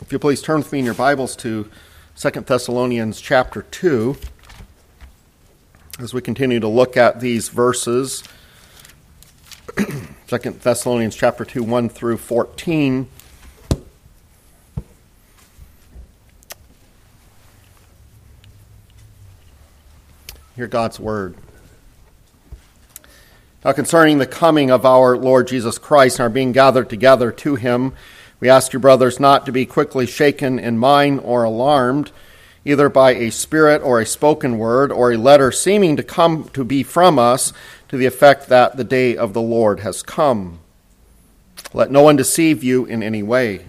If you please turn with me in your Bibles to 2 Thessalonians chapter 2 as we continue to look at these verses 2 Thessalonians chapter 2 1 through 14 Hear God's word. Now, concerning the coming of our Lord Jesus Christ and our being gathered together to him, we ask you, brothers, not to be quickly shaken in mind or alarmed, either by a spirit or a spoken word or a letter seeming to come to be from us to the effect that the day of the Lord has come. Let no one deceive you in any way.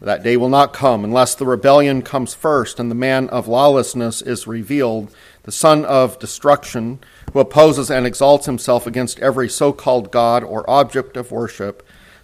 That day will not come unless the rebellion comes first and the man of lawlessness is revealed, the son of destruction, who opposes and exalts himself against every so called God or object of worship,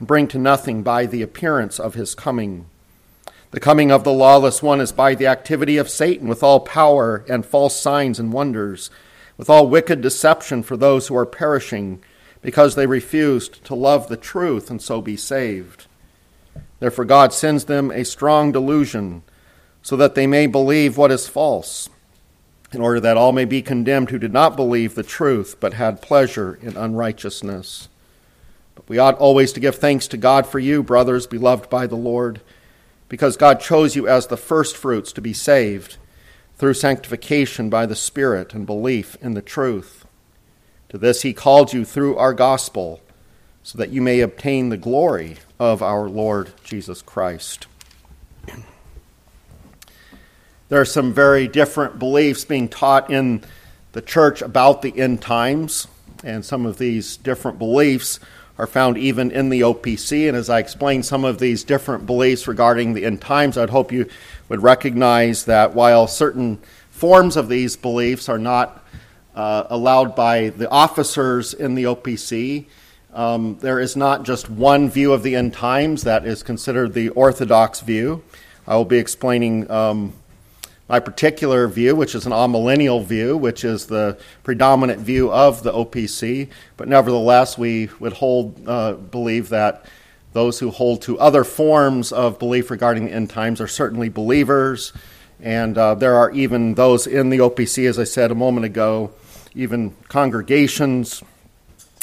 and bring to nothing by the appearance of his coming. The coming of the lawless one is by the activity of Satan with all power and false signs and wonders with all wicked deception for those who are perishing, because they refused to love the truth and so be saved. Therefore, God sends them a strong delusion, so that they may believe what is false, in order that all may be condemned who did not believe the truth, but had pleasure in unrighteousness. But we ought always to give thanks to God for you, brothers, beloved by the Lord, because God chose you as the firstfruits to be saved through sanctification by the Spirit and belief in the truth. To this he called you through our gospel, so that you may obtain the glory of our Lord Jesus Christ. There are some very different beliefs being taught in the church about the end times, and some of these different beliefs are found even in the OPC. And as I explain some of these different beliefs regarding the end times, I'd hope you would recognize that while certain forms of these beliefs are not uh, allowed by the officers in the OPC, um, there is not just one view of the end times that is considered the orthodox view. I will be explaining um, my particular view, which is an amillennial view, which is the predominant view of the OPC, but nevertheless, we would hold, uh, believe that those who hold to other forms of belief regarding the end times are certainly believers, and uh, there are even those in the OPC, as I said a moment ago, even congregations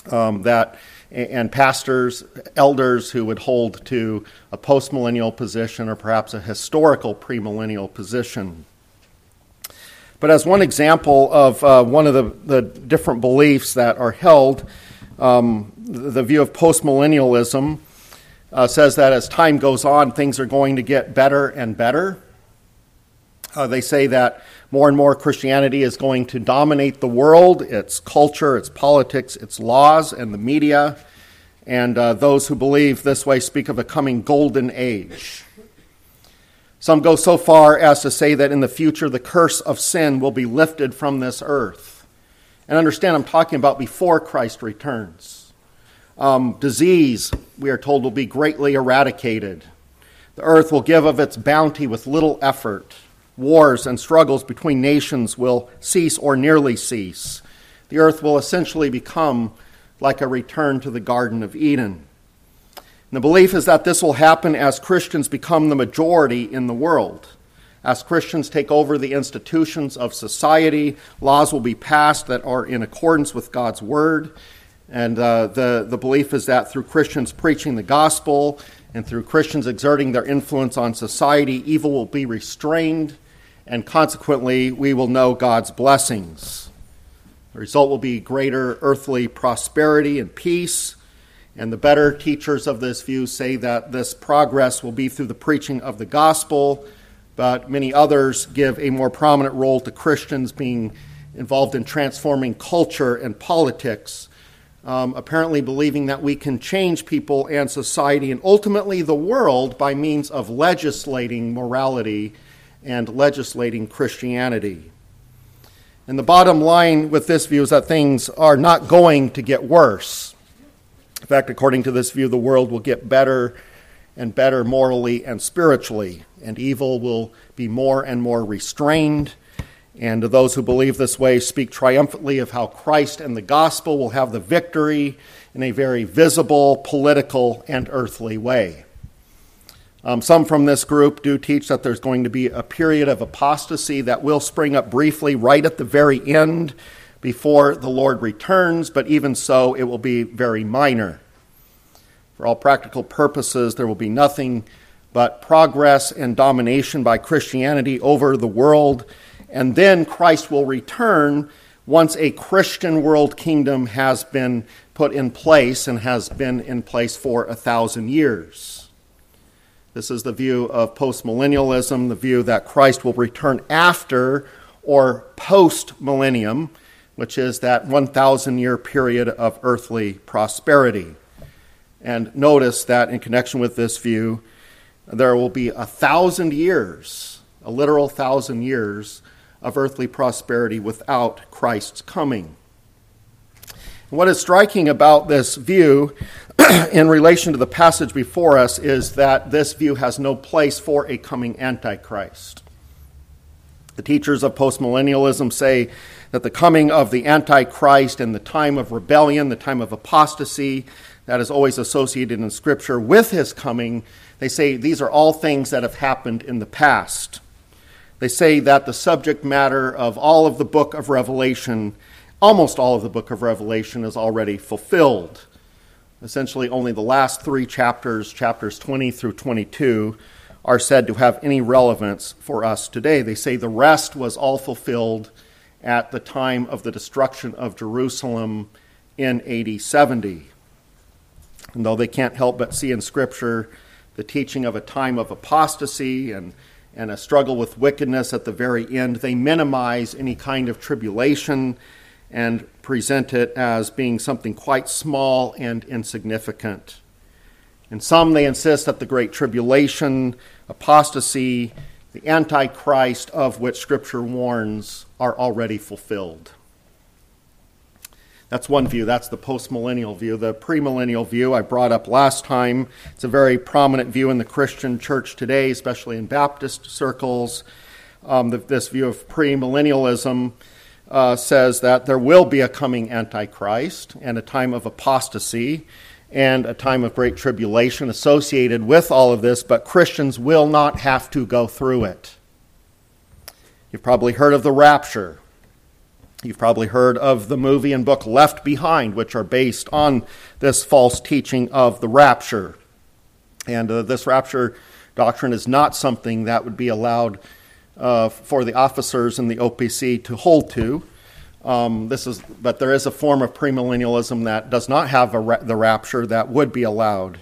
um, that and pastors, elders who would hold to a postmillennial position or perhaps a historical premillennial position. But as one example of uh, one of the, the different beliefs that are held, um, the view of postmillennialism uh, says that as time goes on, things are going to get better and better. Uh, they say that more and more Christianity is going to dominate the world, its culture, its politics, its laws, and the media. And uh, those who believe this way speak of a coming golden age. Some go so far as to say that in the future the curse of sin will be lifted from this earth. And understand, I'm talking about before Christ returns. Um, disease, we are told, will be greatly eradicated. The earth will give of its bounty with little effort. Wars and struggles between nations will cease or nearly cease. The earth will essentially become like a return to the Garden of Eden. And the belief is that this will happen as Christians become the majority in the world. As Christians take over the institutions of society, laws will be passed that are in accordance with God's word. And uh, the, the belief is that through Christians preaching the gospel and through Christians exerting their influence on society, evil will be restrained, and consequently, we will know God's blessings. The result will be greater earthly prosperity and peace and the better teachers of this view say that this progress will be through the preaching of the gospel, but many others give a more prominent role to Christians being involved in transforming culture and politics, um, apparently believing that we can change people and society and ultimately the world by means of legislating morality and legislating Christianity. And the bottom line with this view is that things are not going to get worse. In fact, according to this view, the world will get better and better morally and spiritually, and evil will be more and more restrained. And those who believe this way speak triumphantly of how Christ and the gospel will have the victory in a very visible, political, and earthly way. Um, some from this group do teach that there's going to be a period of apostasy that will spring up briefly right at the very end before the Lord returns, but even so, it will be very minor. For all practical purposes, there will be nothing but progress and domination by Christianity over the world, and then Christ will return once a Christian world kingdom has been put in place and has been in place for a thousand years. This is the view of postmillennialism, the view that Christ will return after or post millennium, which is that 1,000 year period of earthly prosperity. And notice that in connection with this view, there will be a thousand years, a literal thousand years of earthly prosperity without Christ's coming. What is striking about this view in relation to the passage before us is that this view has no place for a coming Antichrist. The teachers of postmillennialism say that the coming of the Antichrist and the time of rebellion, the time of apostasy, that is always associated in Scripture with his coming, they say these are all things that have happened in the past. They say that the subject matter of all of the book of Revelation, almost all of the book of Revelation, is already fulfilled. Essentially, only the last three chapters, chapters 20 through 22, are said to have any relevance for us today. They say the rest was all fulfilled at the time of the destruction of Jerusalem in AD 70. And though they can't help but see in Scripture the teaching of a time of apostasy and, and a struggle with wickedness at the very end, they minimize any kind of tribulation and present it as being something quite small and insignificant. In some, they insist that the Great Tribulation, apostasy, the Antichrist of which Scripture warns are already fulfilled. That's one view. That's the postmillennial view. The premillennial view I brought up last time. It's a very prominent view in the Christian church today, especially in Baptist circles. Um, the, this view of premillennialism uh, says that there will be a coming Antichrist and a time of apostasy and a time of great tribulation associated with all of this, but Christians will not have to go through it. You've probably heard of the rapture. You've probably heard of the movie and book Left Behind, which are based on this false teaching of the rapture. And uh, this rapture doctrine is not something that would be allowed uh, for the officers in the OPC to hold to. Um, this is, but there is a form of premillennialism that does not have ra- the rapture that would be allowed.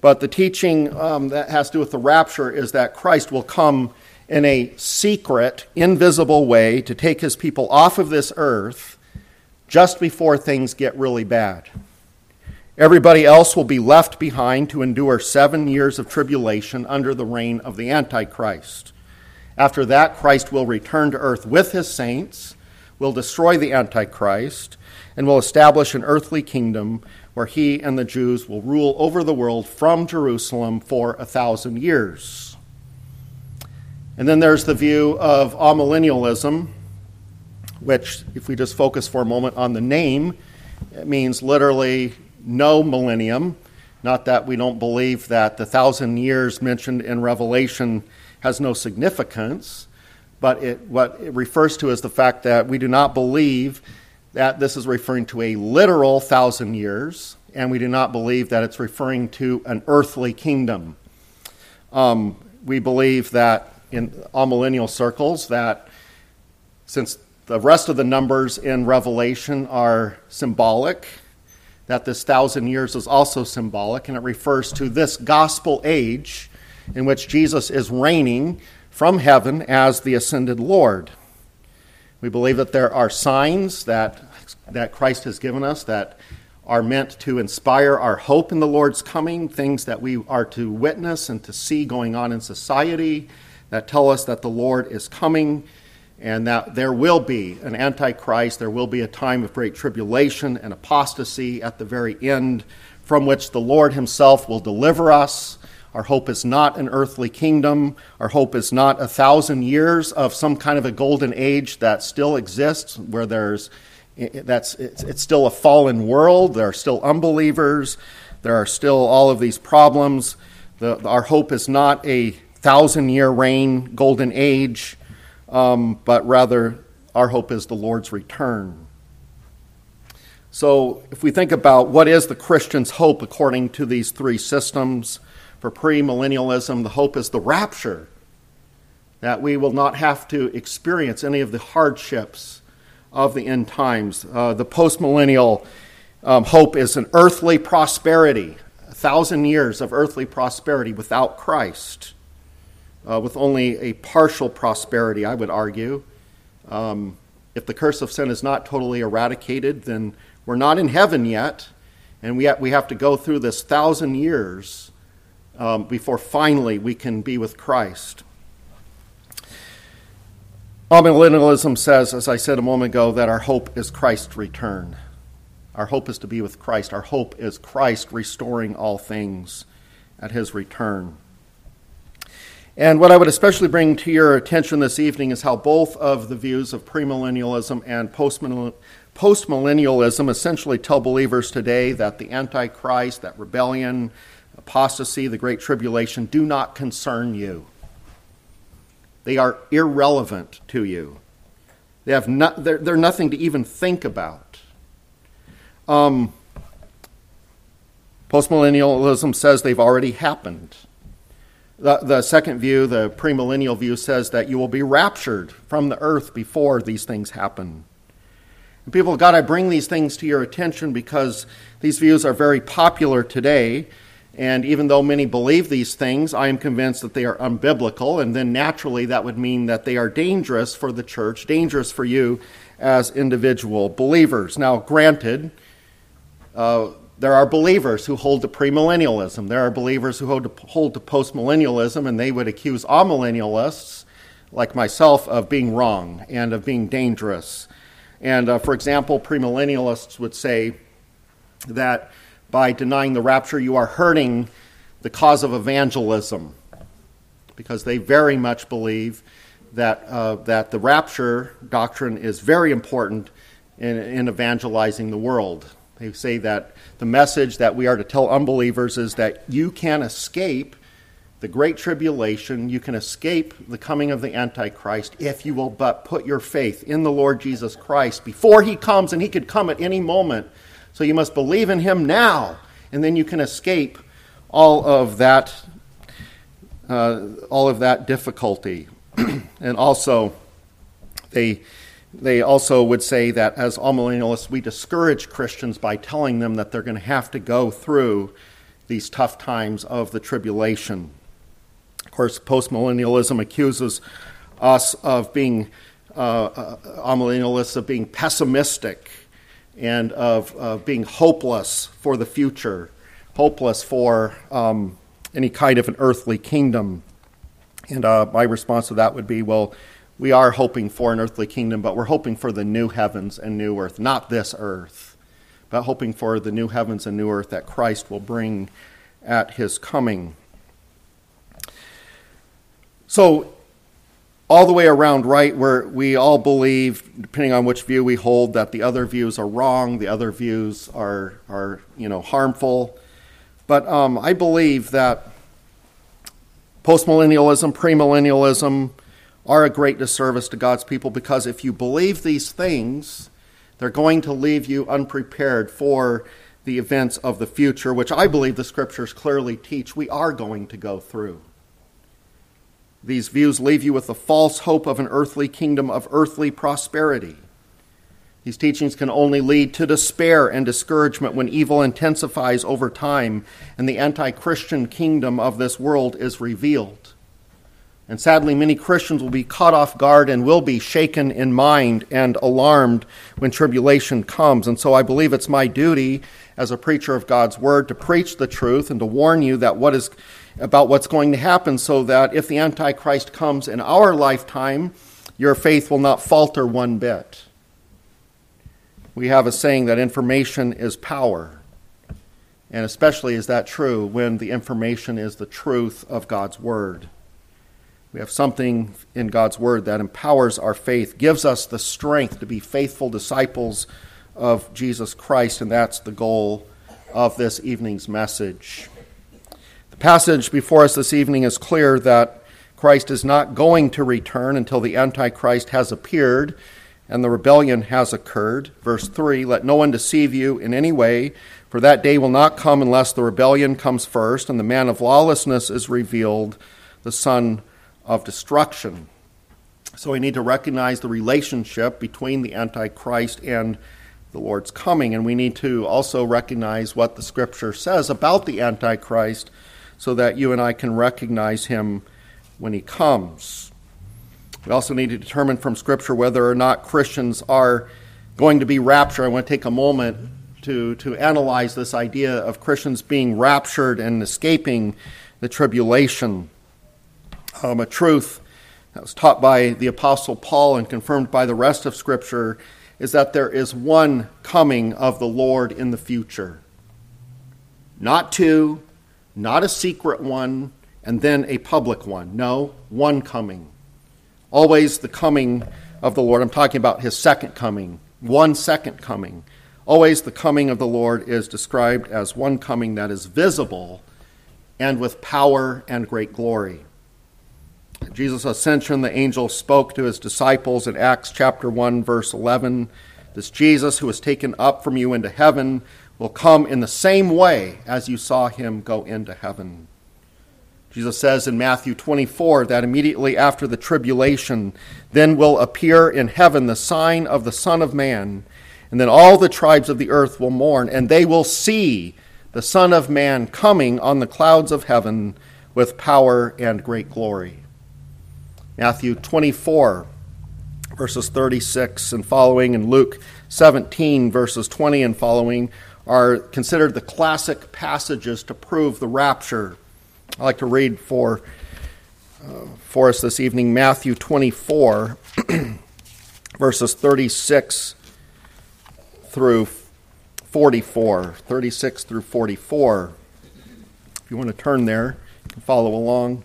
But the teaching um, that has to do with the rapture is that Christ will come in a secret, invisible way to take his people off of this earth just before things get really bad. Everybody else will be left behind to endure seven years of tribulation under the reign of the Antichrist. After that, Christ will return to earth with his saints, will destroy the Antichrist, and will establish an earthly kingdom where he and the Jews will rule over the world from Jerusalem for a thousand years. And then there's the view of amillennialism, which, if we just focus for a moment on the name, it means literally no millennium. Not that we don't believe that the thousand years mentioned in Revelation has no significance, but it, what it refers to is the fact that we do not believe that this is referring to a literal thousand years, and we do not believe that it's referring to an earthly kingdom. Um, we believe that in amillennial circles that since the rest of the numbers in Revelation are symbolic, that this thousand years is also symbolic, and it refers to this gospel age in which Jesus is reigning from heaven as the ascended Lord. We believe that there are signs that, that Christ has given us that are meant to inspire our hope in the Lord's coming, things that we are to witness and to see going on in society, that tell us that the Lord is coming and that there will be an antichrist, there will be a time of great tribulation and apostasy at the very end, from which the Lord Himself will deliver us. Our hope is not an earthly kingdom. Our hope is not a thousand years of some kind of a golden age that still exists, where there's that's it's, still a fallen world. There are still unbelievers. There are still all of these problems. The, our hope is not a thousand year reign, golden age um, but rather our hope is the Lord's return. So, if we think about what is the Christian's hope according to these three systems, for premillennialism, the hope is the rapture, that we will not have to experience any of the hardships of the end times. Uh, the postmillennial um, hope is an earthly prosperity, a thousand years of earthly prosperity without Christ uh, with only a partial prosperity, I would argue. Um, if the curse of sin is not totally eradicated, then we're not in heaven yet, and we, ha- we have to go through this thousand years um, before finally we can be with Christ. Amillennialism says, as I said a moment ago, that our hope is Christ's return. Our hope is to be with Christ. Our hope is Christ restoring all things at his return. And what I would especially bring to your attention this evening is how both of the views of premillennialism and postmillennialism essentially tell believers today that the Antichrist, that rebellion, apostasy, the Great Tribulation do not concern you. They are irrelevant to you. They have not, they're, they're nothing to even think about. Um, postmillennialism says they've already happened. The, the second view, the premillennial view, says that you will be raptured from the earth before these things happen. And people of God, I bring these things to your attention because these views are very popular today. And even though many believe these things, I am convinced that they are unbiblical. And then naturally, that would mean that they are dangerous for the church, dangerous for you as individual believers. Now, granted, uh, there are believers who hold to premillennialism. There are believers who hold to, hold to postmillennialism, and they would accuse amillennialists, like myself, of being wrong and of being dangerous. And uh, for example, premillennialists would say that by denying the rapture, you are hurting the cause of evangelism, because they very much believe that, uh, that the rapture doctrine is very important in, in evangelizing the world. They say that the message that we are to tell unbelievers is that you can escape the great tribulation, you can escape the coming of the Antichrist if you will but put your faith in the Lord Jesus Christ before he comes, and he could come at any moment. So you must believe in him now, and then you can escape all of that, uh, all of that difficulty. and also, they they also would say that as amillennialists, we discourage Christians by telling them that they're going to have to go through these tough times of the tribulation. Of course, postmillennialism accuses us of being, uh, uh, amillennialists, of being pessimistic and of, of being hopeless for the future, hopeless for um, any kind of an earthly kingdom. And uh, my response to that would be well, we are hoping for an earthly kingdom, but we're hoping for the new heavens and new earth, not this earth, but hoping for the new heavens and new earth that Christ will bring at his coming. So, all the way around, right, where we all believe, depending on which view we hold, that the other views are wrong, the other views are, are you know, harmful. But um, I believe that postmillennialism, premillennialism, are a great disservice to God's people because if you believe these things, they're going to leave you unprepared for the events of the future, which I believe the scriptures clearly teach we are going to go through. These views leave you with the false hope of an earthly kingdom of earthly prosperity. These teachings can only lead to despair and discouragement when evil intensifies over time and the anti Christian kingdom of this world is revealed. And sadly, many Christians will be caught off guard and will be shaken in mind and alarmed when tribulation comes. And so I believe it's my duty as a preacher of God's word to preach the truth and to warn you that what is about what's going to happen so that if the Antichrist comes in our lifetime, your faith will not falter one bit. We have a saying that information is power. And especially is that true when the information is the truth of God's Word. We have something in God's Word that empowers our faith, gives us the strength to be faithful disciples of Jesus Christ, and that's the goal of this evening's message. The passage before us this evening is clear that Christ is not going to return until the Antichrist has appeared and the rebellion has occurred. Verse 3 Let no one deceive you in any way, for that day will not come unless the rebellion comes first and the man of lawlessness is revealed, the son of destruction. So we need to recognize the relationship between the Antichrist and the Lord's coming, and we need to also recognize what the Scripture says about the Antichrist so that you and I can recognize him when he comes. We also need to determine from Scripture whether or not Christians are going to be raptured. I want to take a moment to, to analyze this idea of Christians being raptured and escaping the tribulation. Um, a truth that was taught by the Apostle Paul and confirmed by the rest of Scripture is that there is one coming of the Lord in the future. Not two, not a secret one, and then a public one. No, one coming. Always the coming of the Lord. I'm talking about his second coming, one second coming. Always the coming of the Lord is described as one coming that is visible and with power and great glory. Jesus' ascension, the angel spoke to his disciples in Acts chapter 1, verse 11. This Jesus who was taken up from you into heaven will come in the same way as you saw him go into heaven. Jesus says in Matthew 24 that immediately after the tribulation, then will appear in heaven the sign of the Son of Man, and then all the tribes of the earth will mourn, and they will see the Son of Man coming on the clouds of heaven with power and great glory. Matthew 24, verses 36 and following, and Luke 17, verses 20 and following, are considered the classic passages to prove the rapture. I'd like to read for, uh, for us this evening Matthew 24, verses 36 through 44. 36 through 44. If you want to turn there, you can follow along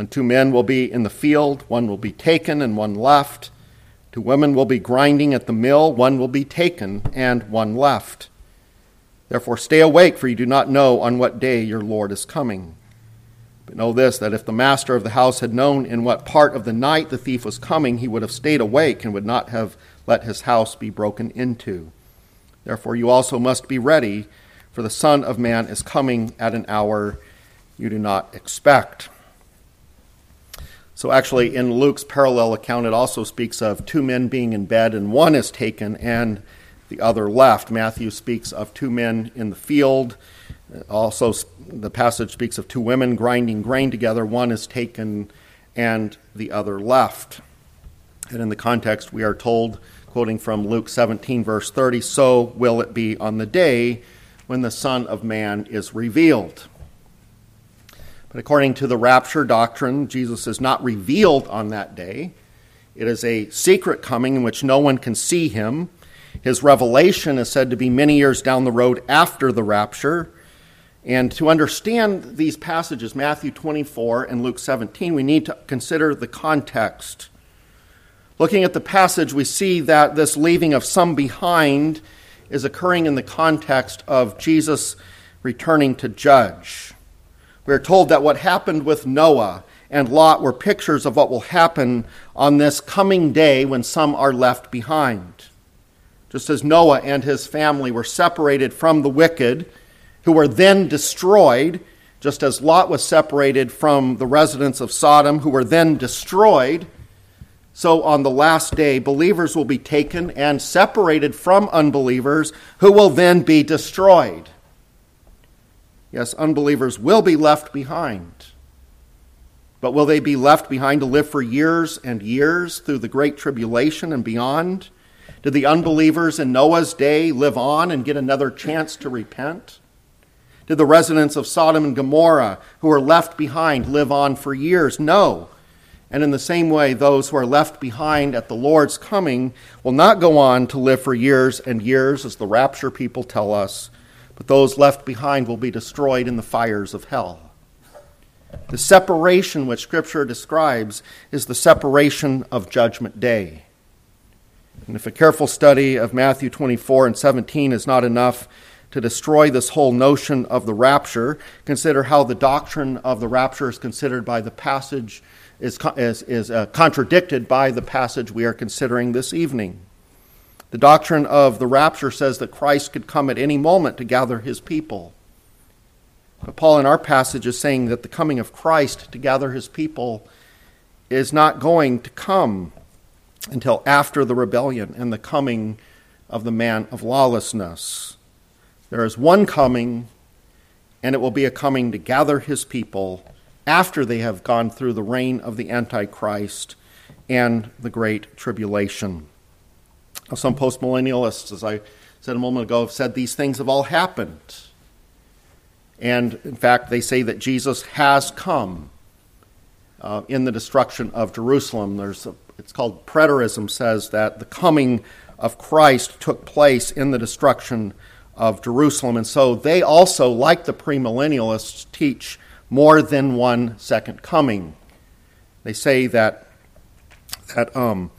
And two men will be in the field, one will be taken and one left. Two women will be grinding at the mill, one will be taken and one left. Therefore, stay awake, for you do not know on what day your Lord is coming. But know this that if the master of the house had known in what part of the night the thief was coming, he would have stayed awake and would not have let his house be broken into. Therefore, you also must be ready, for the Son of Man is coming at an hour you do not expect. So, actually, in Luke's parallel account, it also speaks of two men being in bed, and one is taken and the other left. Matthew speaks of two men in the field. Also, the passage speaks of two women grinding grain together. One is taken and the other left. And in the context, we are told, quoting from Luke 17, verse 30, so will it be on the day when the Son of Man is revealed. But according to the rapture doctrine, Jesus is not revealed on that day. It is a secret coming in which no one can see him. His revelation is said to be many years down the road after the rapture. And to understand these passages, Matthew 24 and Luke 17, we need to consider the context. Looking at the passage, we see that this leaving of some behind is occurring in the context of Jesus returning to judge. We are told that what happened with Noah and Lot were pictures of what will happen on this coming day when some are left behind. Just as Noah and his family were separated from the wicked, who were then destroyed, Just as Lot was separated from the residents of Sodom, who were then destroyed, so on the last day, believers will be taken and separated from unbelievers, who will then be destroyed. Yes, unbelievers will be left behind. But will they be left behind to live for years and years through the great tribulation and beyond? Did the unbelievers in Noah's day live on and get another chance to repent? Did the residents of Sodom and Gomorrah who were left behind live on for years? No. And in the same way, those who are left behind at the Lord's coming will not go on to live for years and years, as the rapture people tell us, but those left behind will be destroyed in the fires of hell. The separation which Scripture describes is the separation of Judgment Day. And if a careful study of Matthew 24 and 17 is not enough to destroy this whole notion of the rapture, consider how the doctrine of the rapture is considered by the passage, is, is, is uh, contradicted by the passage we are considering this evening. The doctrine of the rapture says that Christ could come at any moment to gather his people. But Paul, in our passage, is saying that the coming of Christ to gather his people is not going to come until after the rebellion and the coming of the man of lawlessness. There is one coming, and it will be a coming to gather his people after they have gone through the reign of the Antichrist and the Great Tribulation. Some postmillennialists, as I said a moment ago, have said these things have all happened. And in fact, they say that Jesus has come uh, in the destruction of Jerusalem. There's a, it's called preterism, says that the coming of Christ took place in the destruction of Jerusalem. And so they also, like the premillennialists, teach more than one second coming. They say that, that um,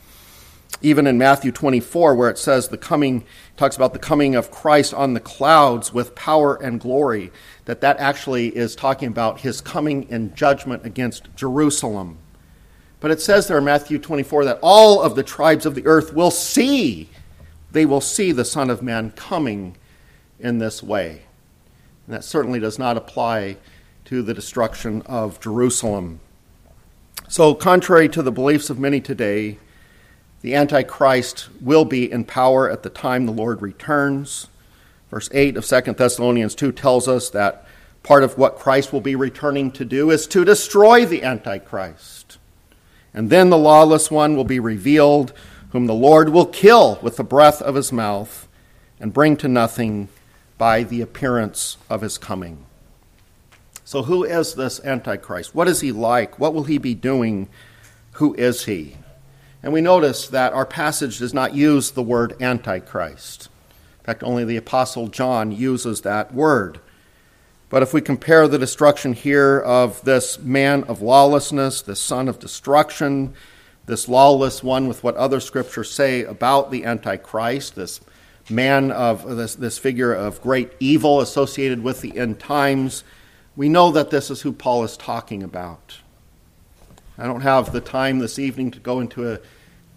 even in Matthew 24, where it says the coming, talks about the coming of Christ on the clouds with power and glory, that that actually is talking about his coming in judgment against Jerusalem. But it says there in Matthew 24 that all of the tribes of the earth will see, they will see the Son of Man coming in this way. And that certainly does not apply to the destruction of Jerusalem. So, contrary to the beliefs of many today, the Antichrist will be in power at the time the Lord returns. Verse 8 of 2 Thessalonians 2 tells us that part of what Christ will be returning to do is to destroy the Antichrist. And then the lawless one will be revealed, whom the Lord will kill with the breath of his mouth and bring to nothing by the appearance of his coming. So, who is this Antichrist? What is he like? What will he be doing? Who is he? And we notice that our passage does not use the word Antichrist. In fact, only the Apostle John uses that word. But if we compare the destruction here of this man of lawlessness, this son of destruction, this lawless one, with what other scriptures say about the Antichrist, this man of this, this figure of great evil associated with the end times, we know that this is who Paul is talking about. I don't have the time this evening to go into a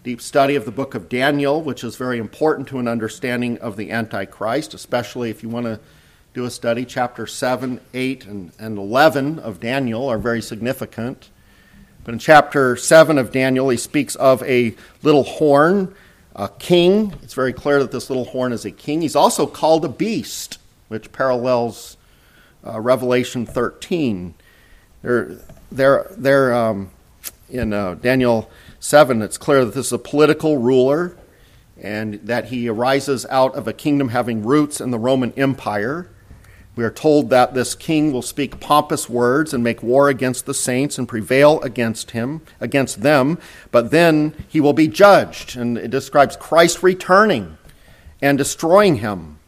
deep study of the book of Daniel, which is very important to an understanding of the Antichrist, especially if you want to do a study. Chapter 7, 8, and, and 11 of Daniel are very significant. But in chapter 7 of Daniel, he speaks of a little horn, a king. It's very clear that this little horn is a king. He's also called a beast, which parallels uh, Revelation 13. They're, they're, they're um, in uh, Daniel 7, it's clear that this is a political ruler and that he arises out of a kingdom having roots in the Roman Empire. We are told that this king will speak pompous words and make war against the saints and prevail against him, against them, but then he will be judged. And it describes Christ returning and destroying him.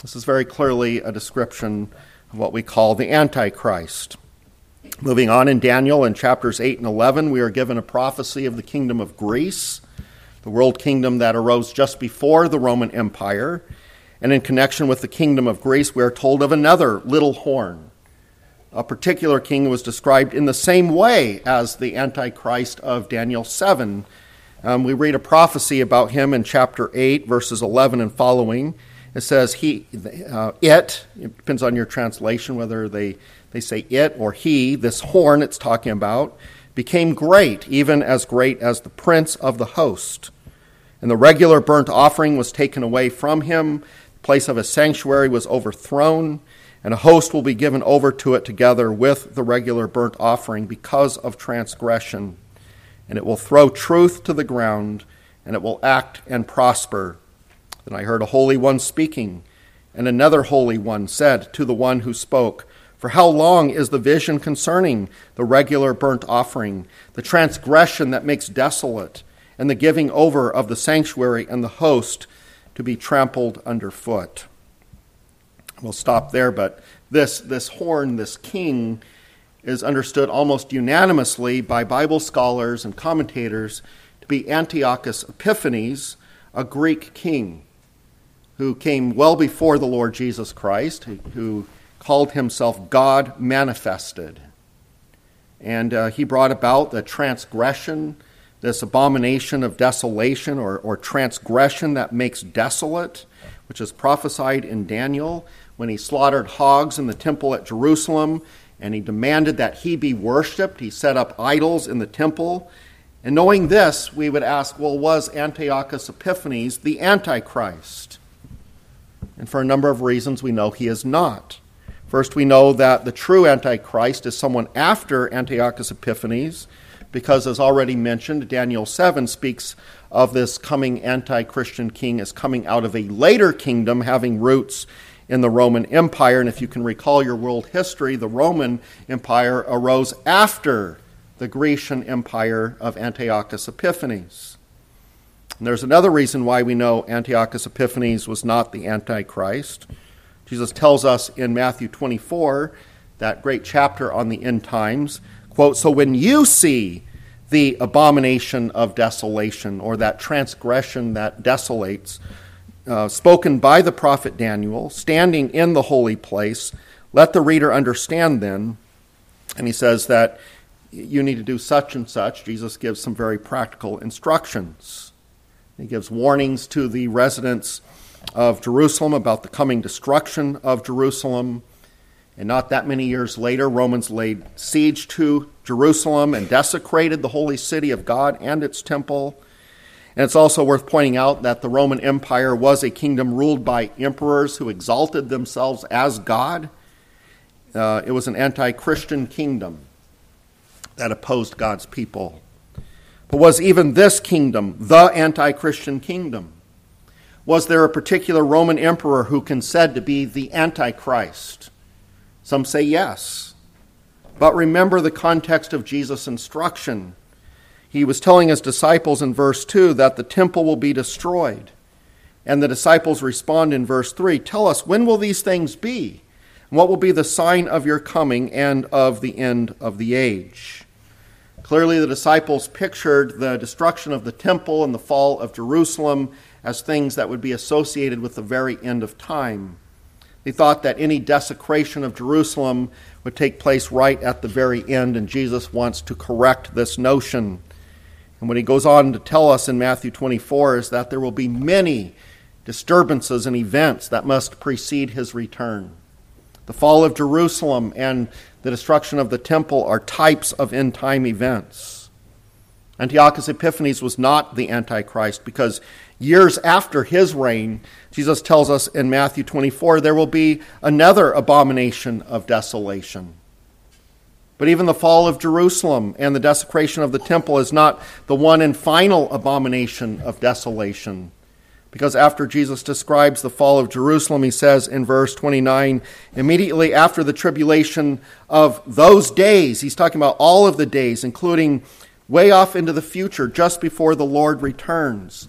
This is very clearly a description of what we call the Antichrist. Moving on in Daniel in chapters 8 and 11, we are given a prophecy of the kingdom of Greece, the world kingdom that arose just before the Roman Empire. And in connection with the kingdom of Greece, we are told of another little horn. A particular king was described in the same way as the Antichrist of Daniel 7. Um, we read a prophecy about him in chapter 8, verses 11 and following. it says he, uh, it, it depends on your translation whether they, they say it or he, this horn it's talking about, became great, even as great as the prince of the host. And the regular burnt offering was taken away from him, the place of his sanctuary was overthrown, and a host will be given over to it together with the regular burnt offering because of transgression. And it will throw truth to the ground, and it will act and prosper. Then I heard a holy one speaking, and another holy one said to the one who spoke, For how long is the vision concerning the regular burnt offering, the transgression that makes desolate, and the giving over of the sanctuary and the host to be trampled underfoot? We'll stop there, but this, this horn, this king, is understood almost unanimously by Bible scholars and commentators to be Antiochus Epiphanes, a Greek king who came well before the Lord Jesus Christ, who called himself God manifested. And uh, he brought about the transgression, this abomination of desolation or, or transgression that makes desolate, which is prophesied in Daniel when he slaughtered hogs in the temple at Jerusalem and he demanded that he be worshiped. He set up idols in the temple. And knowing this, we would ask well, was Antiochus Epiphanes the Antichrist? And for a number of reasons, we know he is not. First, we know that the true Antichrist is someone after Antiochus Epiphanes, because, as already mentioned, Daniel 7 speaks of this coming anti Christian king as coming out of a later kingdom having roots in the Roman Empire. And if you can recall your world history, the Roman Empire arose after the Grecian Empire of Antiochus Epiphanes. And there's another reason why we know Antiochus Epiphanes was not the Antichrist. Jesus tells us in Matthew 24, that great chapter on the end times, quote, So when you see the abomination of desolation, or that transgression that desolates, uh, spoken by the prophet Daniel, standing in the holy place, let the reader understand then. And he says that you need to do such and such. Jesus gives some very practical instructions. He gives warnings to the residents of Jerusalem about the coming destruction of Jerusalem. And not that many years later, Romans laid siege to Jerusalem and desecrated the holy city of God and its temple. And it's also worth pointing out that the Roman Empire was a kingdom ruled by emperors who exalted themselves as God. Uh, it was an anti Christian kingdom that opposed God's people. But was even this kingdom the anti Christian kingdom? Was there a particular Roman emperor who can said to be the Antichrist? Some say yes. But remember the context of Jesus' instruction. He was telling his disciples in verse 2 that the temple will be destroyed. And the disciples respond in verse 3 Tell us, when will these things be? And what will be the sign of your coming and of the end of the age? Clearly, the disciples pictured the destruction of the temple and the fall of Jerusalem as things that would be associated with the very end of time. They thought that any desecration of Jerusalem would take place right at the very end, and Jesus wants to correct this notion. And what he goes on to tell us in Matthew 24 is that there will be many disturbances and events that must precede his return. The fall of Jerusalem and the destruction of the temple are types of end time events. Antiochus Epiphanes was not the Antichrist because years after his reign, Jesus tells us in Matthew 24, there will be another abomination of desolation. But even the fall of Jerusalem and the desecration of the temple is not the one and final abomination of desolation. Because after Jesus describes the fall of Jerusalem, he says in verse 29, immediately after the tribulation of those days, he's talking about all of the days, including way off into the future, just before the Lord returns.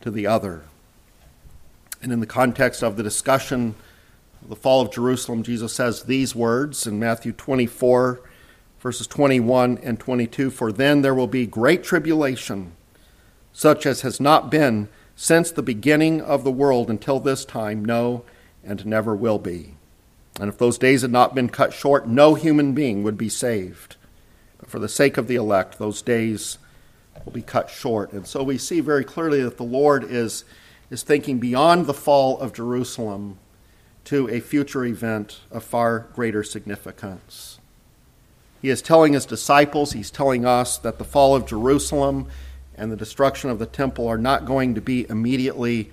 to the other. And in the context of the discussion of the fall of Jerusalem, Jesus says these words in Matthew 24, verses 21 and 22 For then there will be great tribulation, such as has not been since the beginning of the world until this time, no, and never will be. And if those days had not been cut short, no human being would be saved. But for the sake of the elect, those days will be cut short. And so we see very clearly that the Lord is, is thinking beyond the fall of Jerusalem to a future event of far greater significance. He is telling his disciples, he's telling us that the fall of Jerusalem and the destruction of the temple are not going to be immediately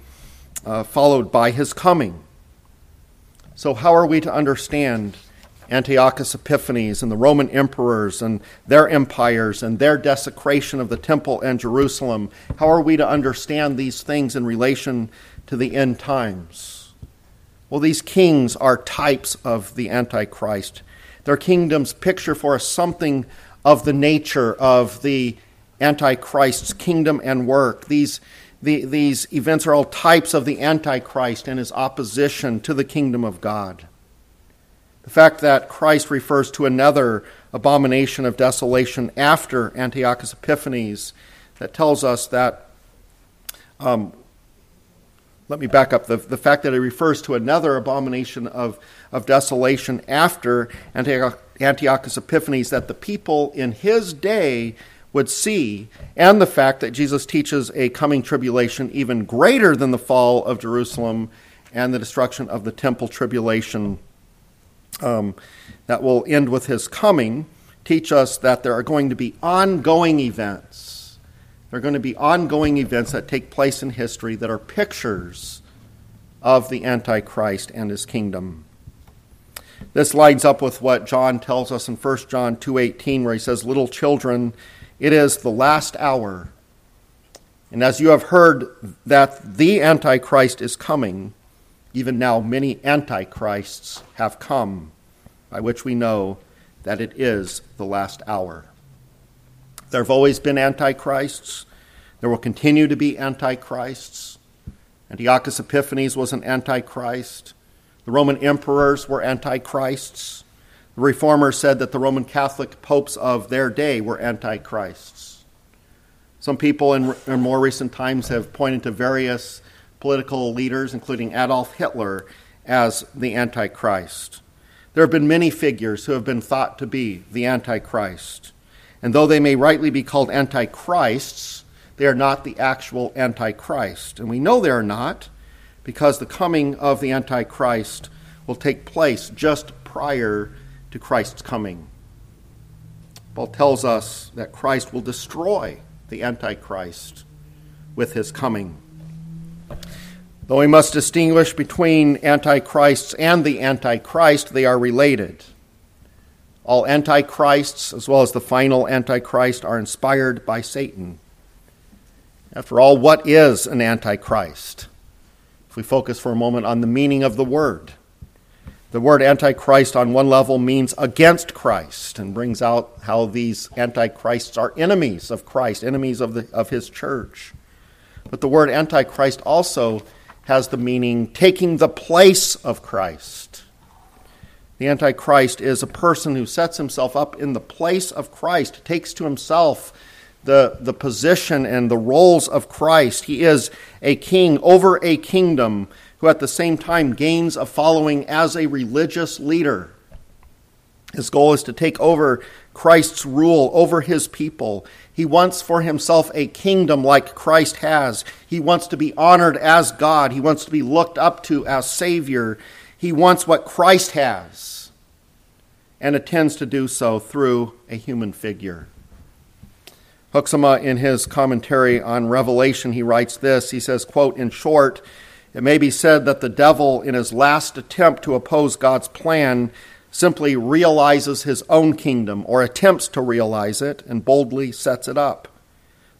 uh, followed by his coming. So, how are we to understand Antiochus Epiphanes and the Roman emperors and their empires and their desecration of the temple and Jerusalem? How are we to understand these things in relation to the end times? Well, these kings are types of the Antichrist. Their kingdoms picture for us something of the nature of the Antichrist's kingdom and work. These, the, these events are all types of the Antichrist and his opposition to the kingdom of God. The fact that Christ refers to another abomination of desolation after Antiochus Epiphanes, that tells us that, um, let me back up, the, the fact that he refers to another abomination of, of desolation after Antiochus Epiphanes, that the people in his day would see, and the fact that Jesus teaches a coming tribulation even greater than the fall of Jerusalem and the destruction of the temple tribulation um, that will end with his coming, teach us that there are going to be ongoing events. There are going to be ongoing events that take place in history that are pictures of the Antichrist and his kingdom. This lines up with what John tells us in 1 John 2:18 where he says little children it is the last hour. And as you have heard that the Antichrist is coming, even now many Antichrists have come, by which we know that it is the last hour. There have always been Antichrists. There will continue to be Antichrists. Antiochus Epiphanes was an Antichrist. The Roman emperors were Antichrists. The reformers said that the Roman Catholic popes of their day were antichrists. Some people in, in, more recent times have pointed to various political leaders, including Adolf Hitler, as the Antichrist. There have been many figures who have been thought to be the Antichrist. And though they may rightly be called Antichrists, they are not the actual Antichrist. And we know they are not because the coming of the Antichrist will take place just prior to Christ's coming. Paul tells us that Christ will destroy the Antichrist with his coming. Though we must distinguish between antichrists and the Antichrist, they are related. All antichrists, as well as the final Antichrist, are inspired by Satan. After all, what is an Antichrist? If we focus for a moment on the meaning of the word, the word antichrist on one level means against Christ and brings out how these antichrists are enemies of Christ, enemies of, the, of his church. But the word antichrist also has the meaning taking the place of Christ. The antichrist is a person who sets himself up in the place of Christ, takes to himself the, the position and the roles of Christ. He is a king over a kingdom who at the same time gains a following as a religious leader. His goal is to take over Christ's rule over his people. He wants for himself a kingdom like Christ has. He wants to be honored as God. He wants to be looked up to as Savior. He wants what Christ has and intends to do so through a human figure. Hoeksema, in his commentary on Revelation, he writes this. He says, quote, In short, it may be said that the devil, in his last attempt to oppose God's plan, simply realizes his own kingdom or attempts to realize it and boldly sets it up.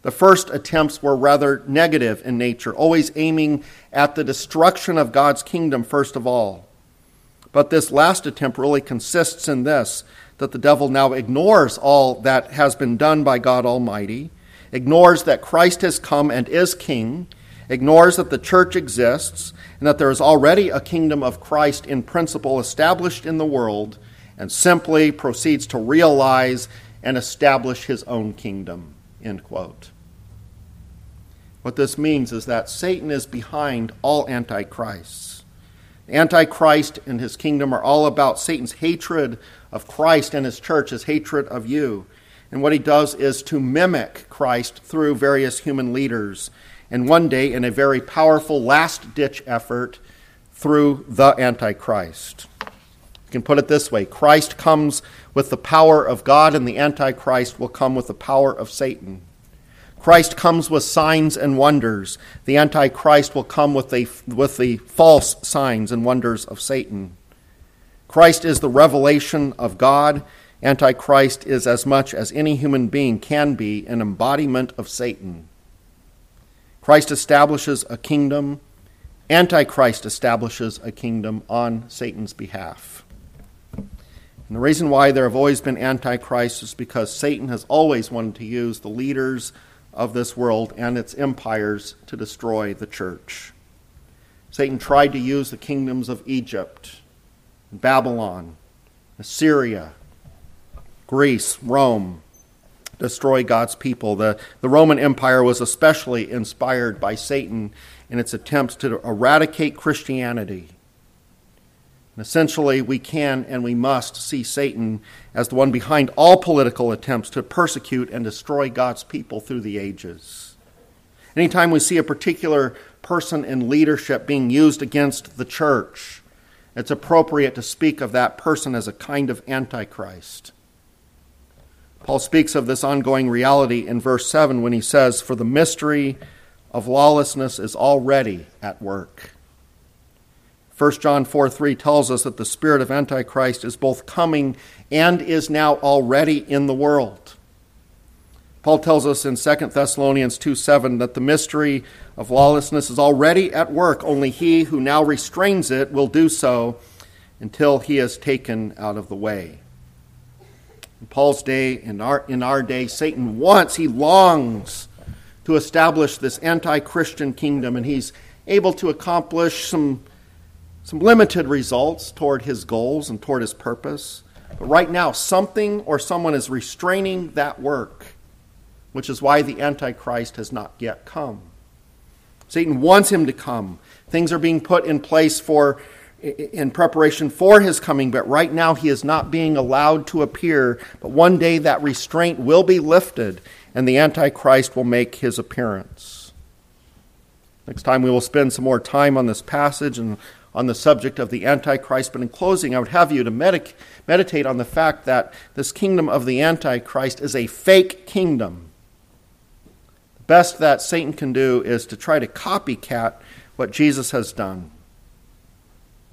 The first attempts were rather negative in nature, always aiming at the destruction of God's kingdom first of all. But this last attempt really consists in this that the devil now ignores all that has been done by God Almighty, ignores that Christ has come and is king, ignores that the church exists and that there is already a kingdom of Christ in principle established in the world, and simply proceeds to realize and establish his own kingdom. End quote. What this means is that Satan is behind all antichrists. Antichrist and his kingdom are all about Satan's hatred of Christ and his church, his hatred of you. And what he does is to mimic Christ through various human leaders. And one day, in a very powerful last ditch effort, through the Antichrist. You can put it this way Christ comes with the power of God, and the Antichrist will come with the power of Satan. Christ comes with signs and wonders. The Antichrist will come with the, with the false signs and wonders of Satan. Christ is the revelation of God. Antichrist is, as much as any human being can be, an embodiment of Satan. Christ establishes a kingdom. Antichrist establishes a kingdom on Satan's behalf. And the reason why there have always been antichrists is because Satan has always wanted to use the leaders of this world and its empires to destroy the church. Satan tried to use the kingdoms of Egypt, Babylon, Assyria, Greece, Rome, destroy God's people. The, the Roman Empire was especially inspired by Satan in its attempts to eradicate Christianity and essentially, we can and we must see Satan as the one behind all political attempts to persecute and destroy God's people through the ages. Anytime we see a particular person in leadership being used against the church, it's appropriate to speak of that person as a kind of antichrist. Paul speaks of this ongoing reality in verse 7 when he says, For the mystery of lawlessness is already at work. 1 John 4 3 tells us that the spirit of Antichrist is both coming and is now already in the world. Paul tells us in 2 Thessalonians 2 7 that the mystery of lawlessness is already at work, only he who now restrains it will do so until he is taken out of the way. In Paul's day, in our, in our day, Satan wants, he longs to establish this anti Christian kingdom, and he's able to accomplish some some limited results toward his goals and toward his purpose. But right now, something or someone is restraining that work, which is why the Antichrist has not yet come. Satan wants him to come. Things are being put in place for in preparation for his coming, but right now he is not being allowed to appear. But one day that restraint will be lifted, and the Antichrist will make his appearance. Next time we will spend some more time on this passage and on the subject of the Antichrist. But in closing, I would have you to medic- meditate on the fact that this kingdom of the Antichrist is a fake kingdom. The best that Satan can do is to try to copycat what Jesus has done.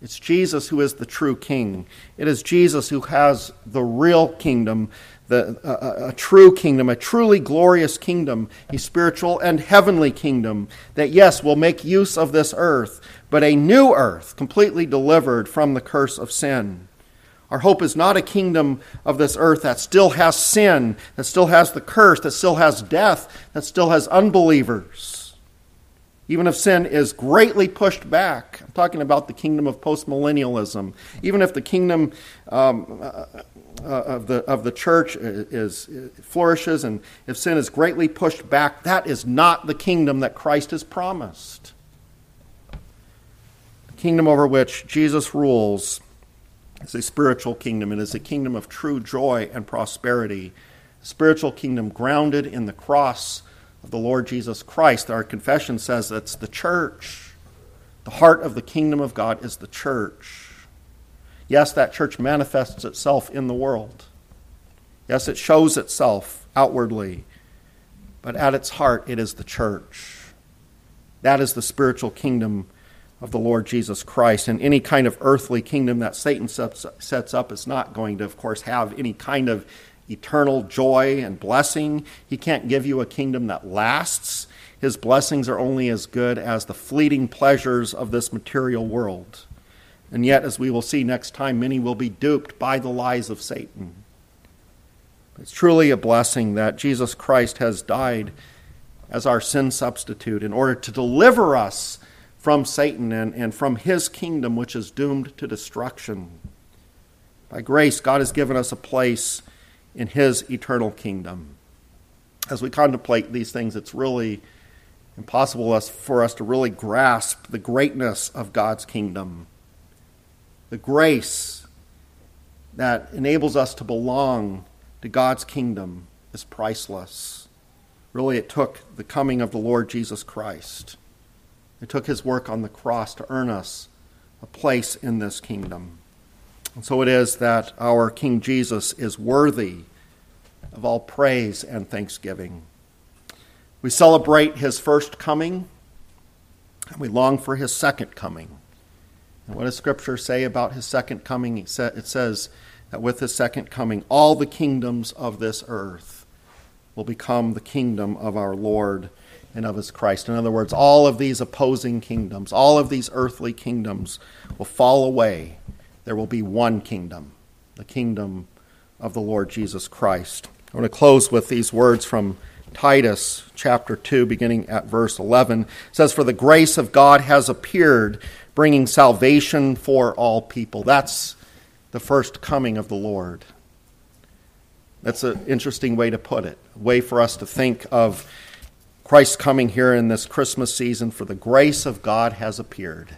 It's Jesus who is the true king. It is Jesus who has the real kingdom the, a, a, true kingdom, a truly glorious kingdom, a spiritual and heavenly kingdom that, yes, will make use of this earth, but a new earth completely delivered from the curse of sin. Our hope is not a kingdom of this earth that still has sin, that still has the curse, that still has death, that still has unbelievers. Even if sin is greatly pushed back, I'm talking about the kingdom of postmillennialism. Even if the kingdom um, uh, uh, of, the, of the church is, is, flourishes and if sin is greatly pushed back, that is not the kingdom that Christ has promised. The kingdom over which Jesus rules is a spiritual kingdom. It is a kingdom of true joy and prosperity, a spiritual kingdom grounded in the cross of the Lord Jesus Christ. Our confession says that's the church. The heart of the kingdom of God is the church. Yes, that church manifests itself in the world. Yes, it shows itself outwardly. But at its heart, it is the church. That is the spiritual kingdom of the Lord Jesus Christ. And any kind of earthly kingdom that Satan sets up is not going to, of course, have any kind of eternal joy and blessing. He can't give you a kingdom that lasts. His blessings are only as good as the fleeting pleasures of this material world. And yet, as we will see next time, many will be duped by the lies of Satan. It's truly a blessing that Jesus Christ has died as our sin substitute in order to deliver us from Satan and, and from his kingdom, which is doomed to destruction. By grace, God has given us a place in his eternal kingdom. As we contemplate these things, it's really impossible for us to really grasp the greatness of God's kingdom, the grace that enables us to belong to God's kingdom is priceless. Really, it took the coming of the Lord Jesus Christ. It took his work on the cross to earn us a place in this kingdom. And so it is that our King Jesus is worthy of all praise and thanksgiving. We celebrate his first coming, and we long for his second coming. And what does Scripture say about his second coming? It says that with his second coming, all the kingdoms of this earth will become the kingdom of our Lord and of his Christ. In other words, all of these opposing kingdoms, all of these earthly kingdoms will fall away. There will be one kingdom, the kingdom of the Lord Jesus Christ. I want to close with these words from Titus chapter 2, beginning at verse 11. It says, For the grace of God has appeared, bringing salvation for all people. That's the first coming of the Lord. That's an interesting way to put it, a way for us to think of Christ coming here in this Christmas season, for the grace of God has appeared,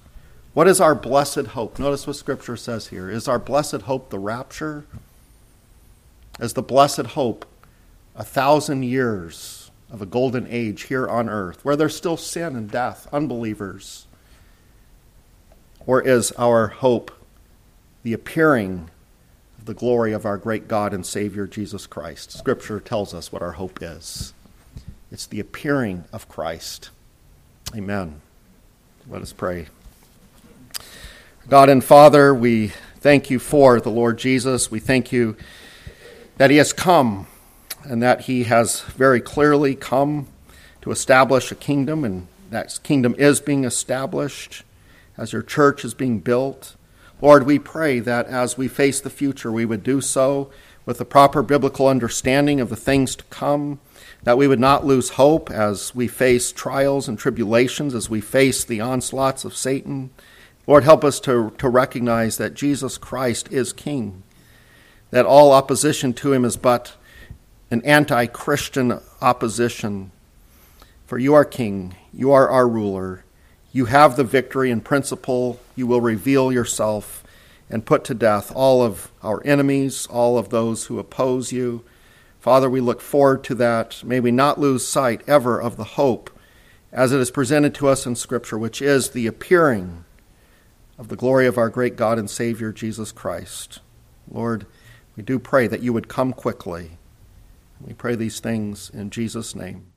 What is our blessed hope? Notice what Scripture says here. Is our blessed hope the rapture? as the blessed hope, a thousand years of a golden age here on earth, where there's still sin and death, unbelievers? Or is our hope the appearing of the glory of our great God and Savior Jesus Christ? Scripture tells us what our hope is it's the appearing of Christ. Amen. Let us pray. God and Father, we thank you for the Lord Jesus. We thank you that he has come and that he has very clearly come to establish a kingdom, and that kingdom is being established as your church is being built. Lord, we pray that as we face the future, we would do so with the proper biblical understanding of the things to come, that we would not lose hope as we face trials and tribulations, as we face the onslaughts of Satan. Lord, help us to, to recognize that Jesus Christ is King that all opposition to him is but an anti Christian opposition. For you are king, you are our ruler, you have the victory in principle, you will reveal yourself and put to death all of our enemies, all of those who oppose you. Father, we look forward to that. May we not lose sight ever of the hope as it is presented to us in Scripture, which is the appearing of the glory of our great God and Savior, Jesus Christ. Lord, we do pray that you would come quickly. We pray these things in Jesus' name.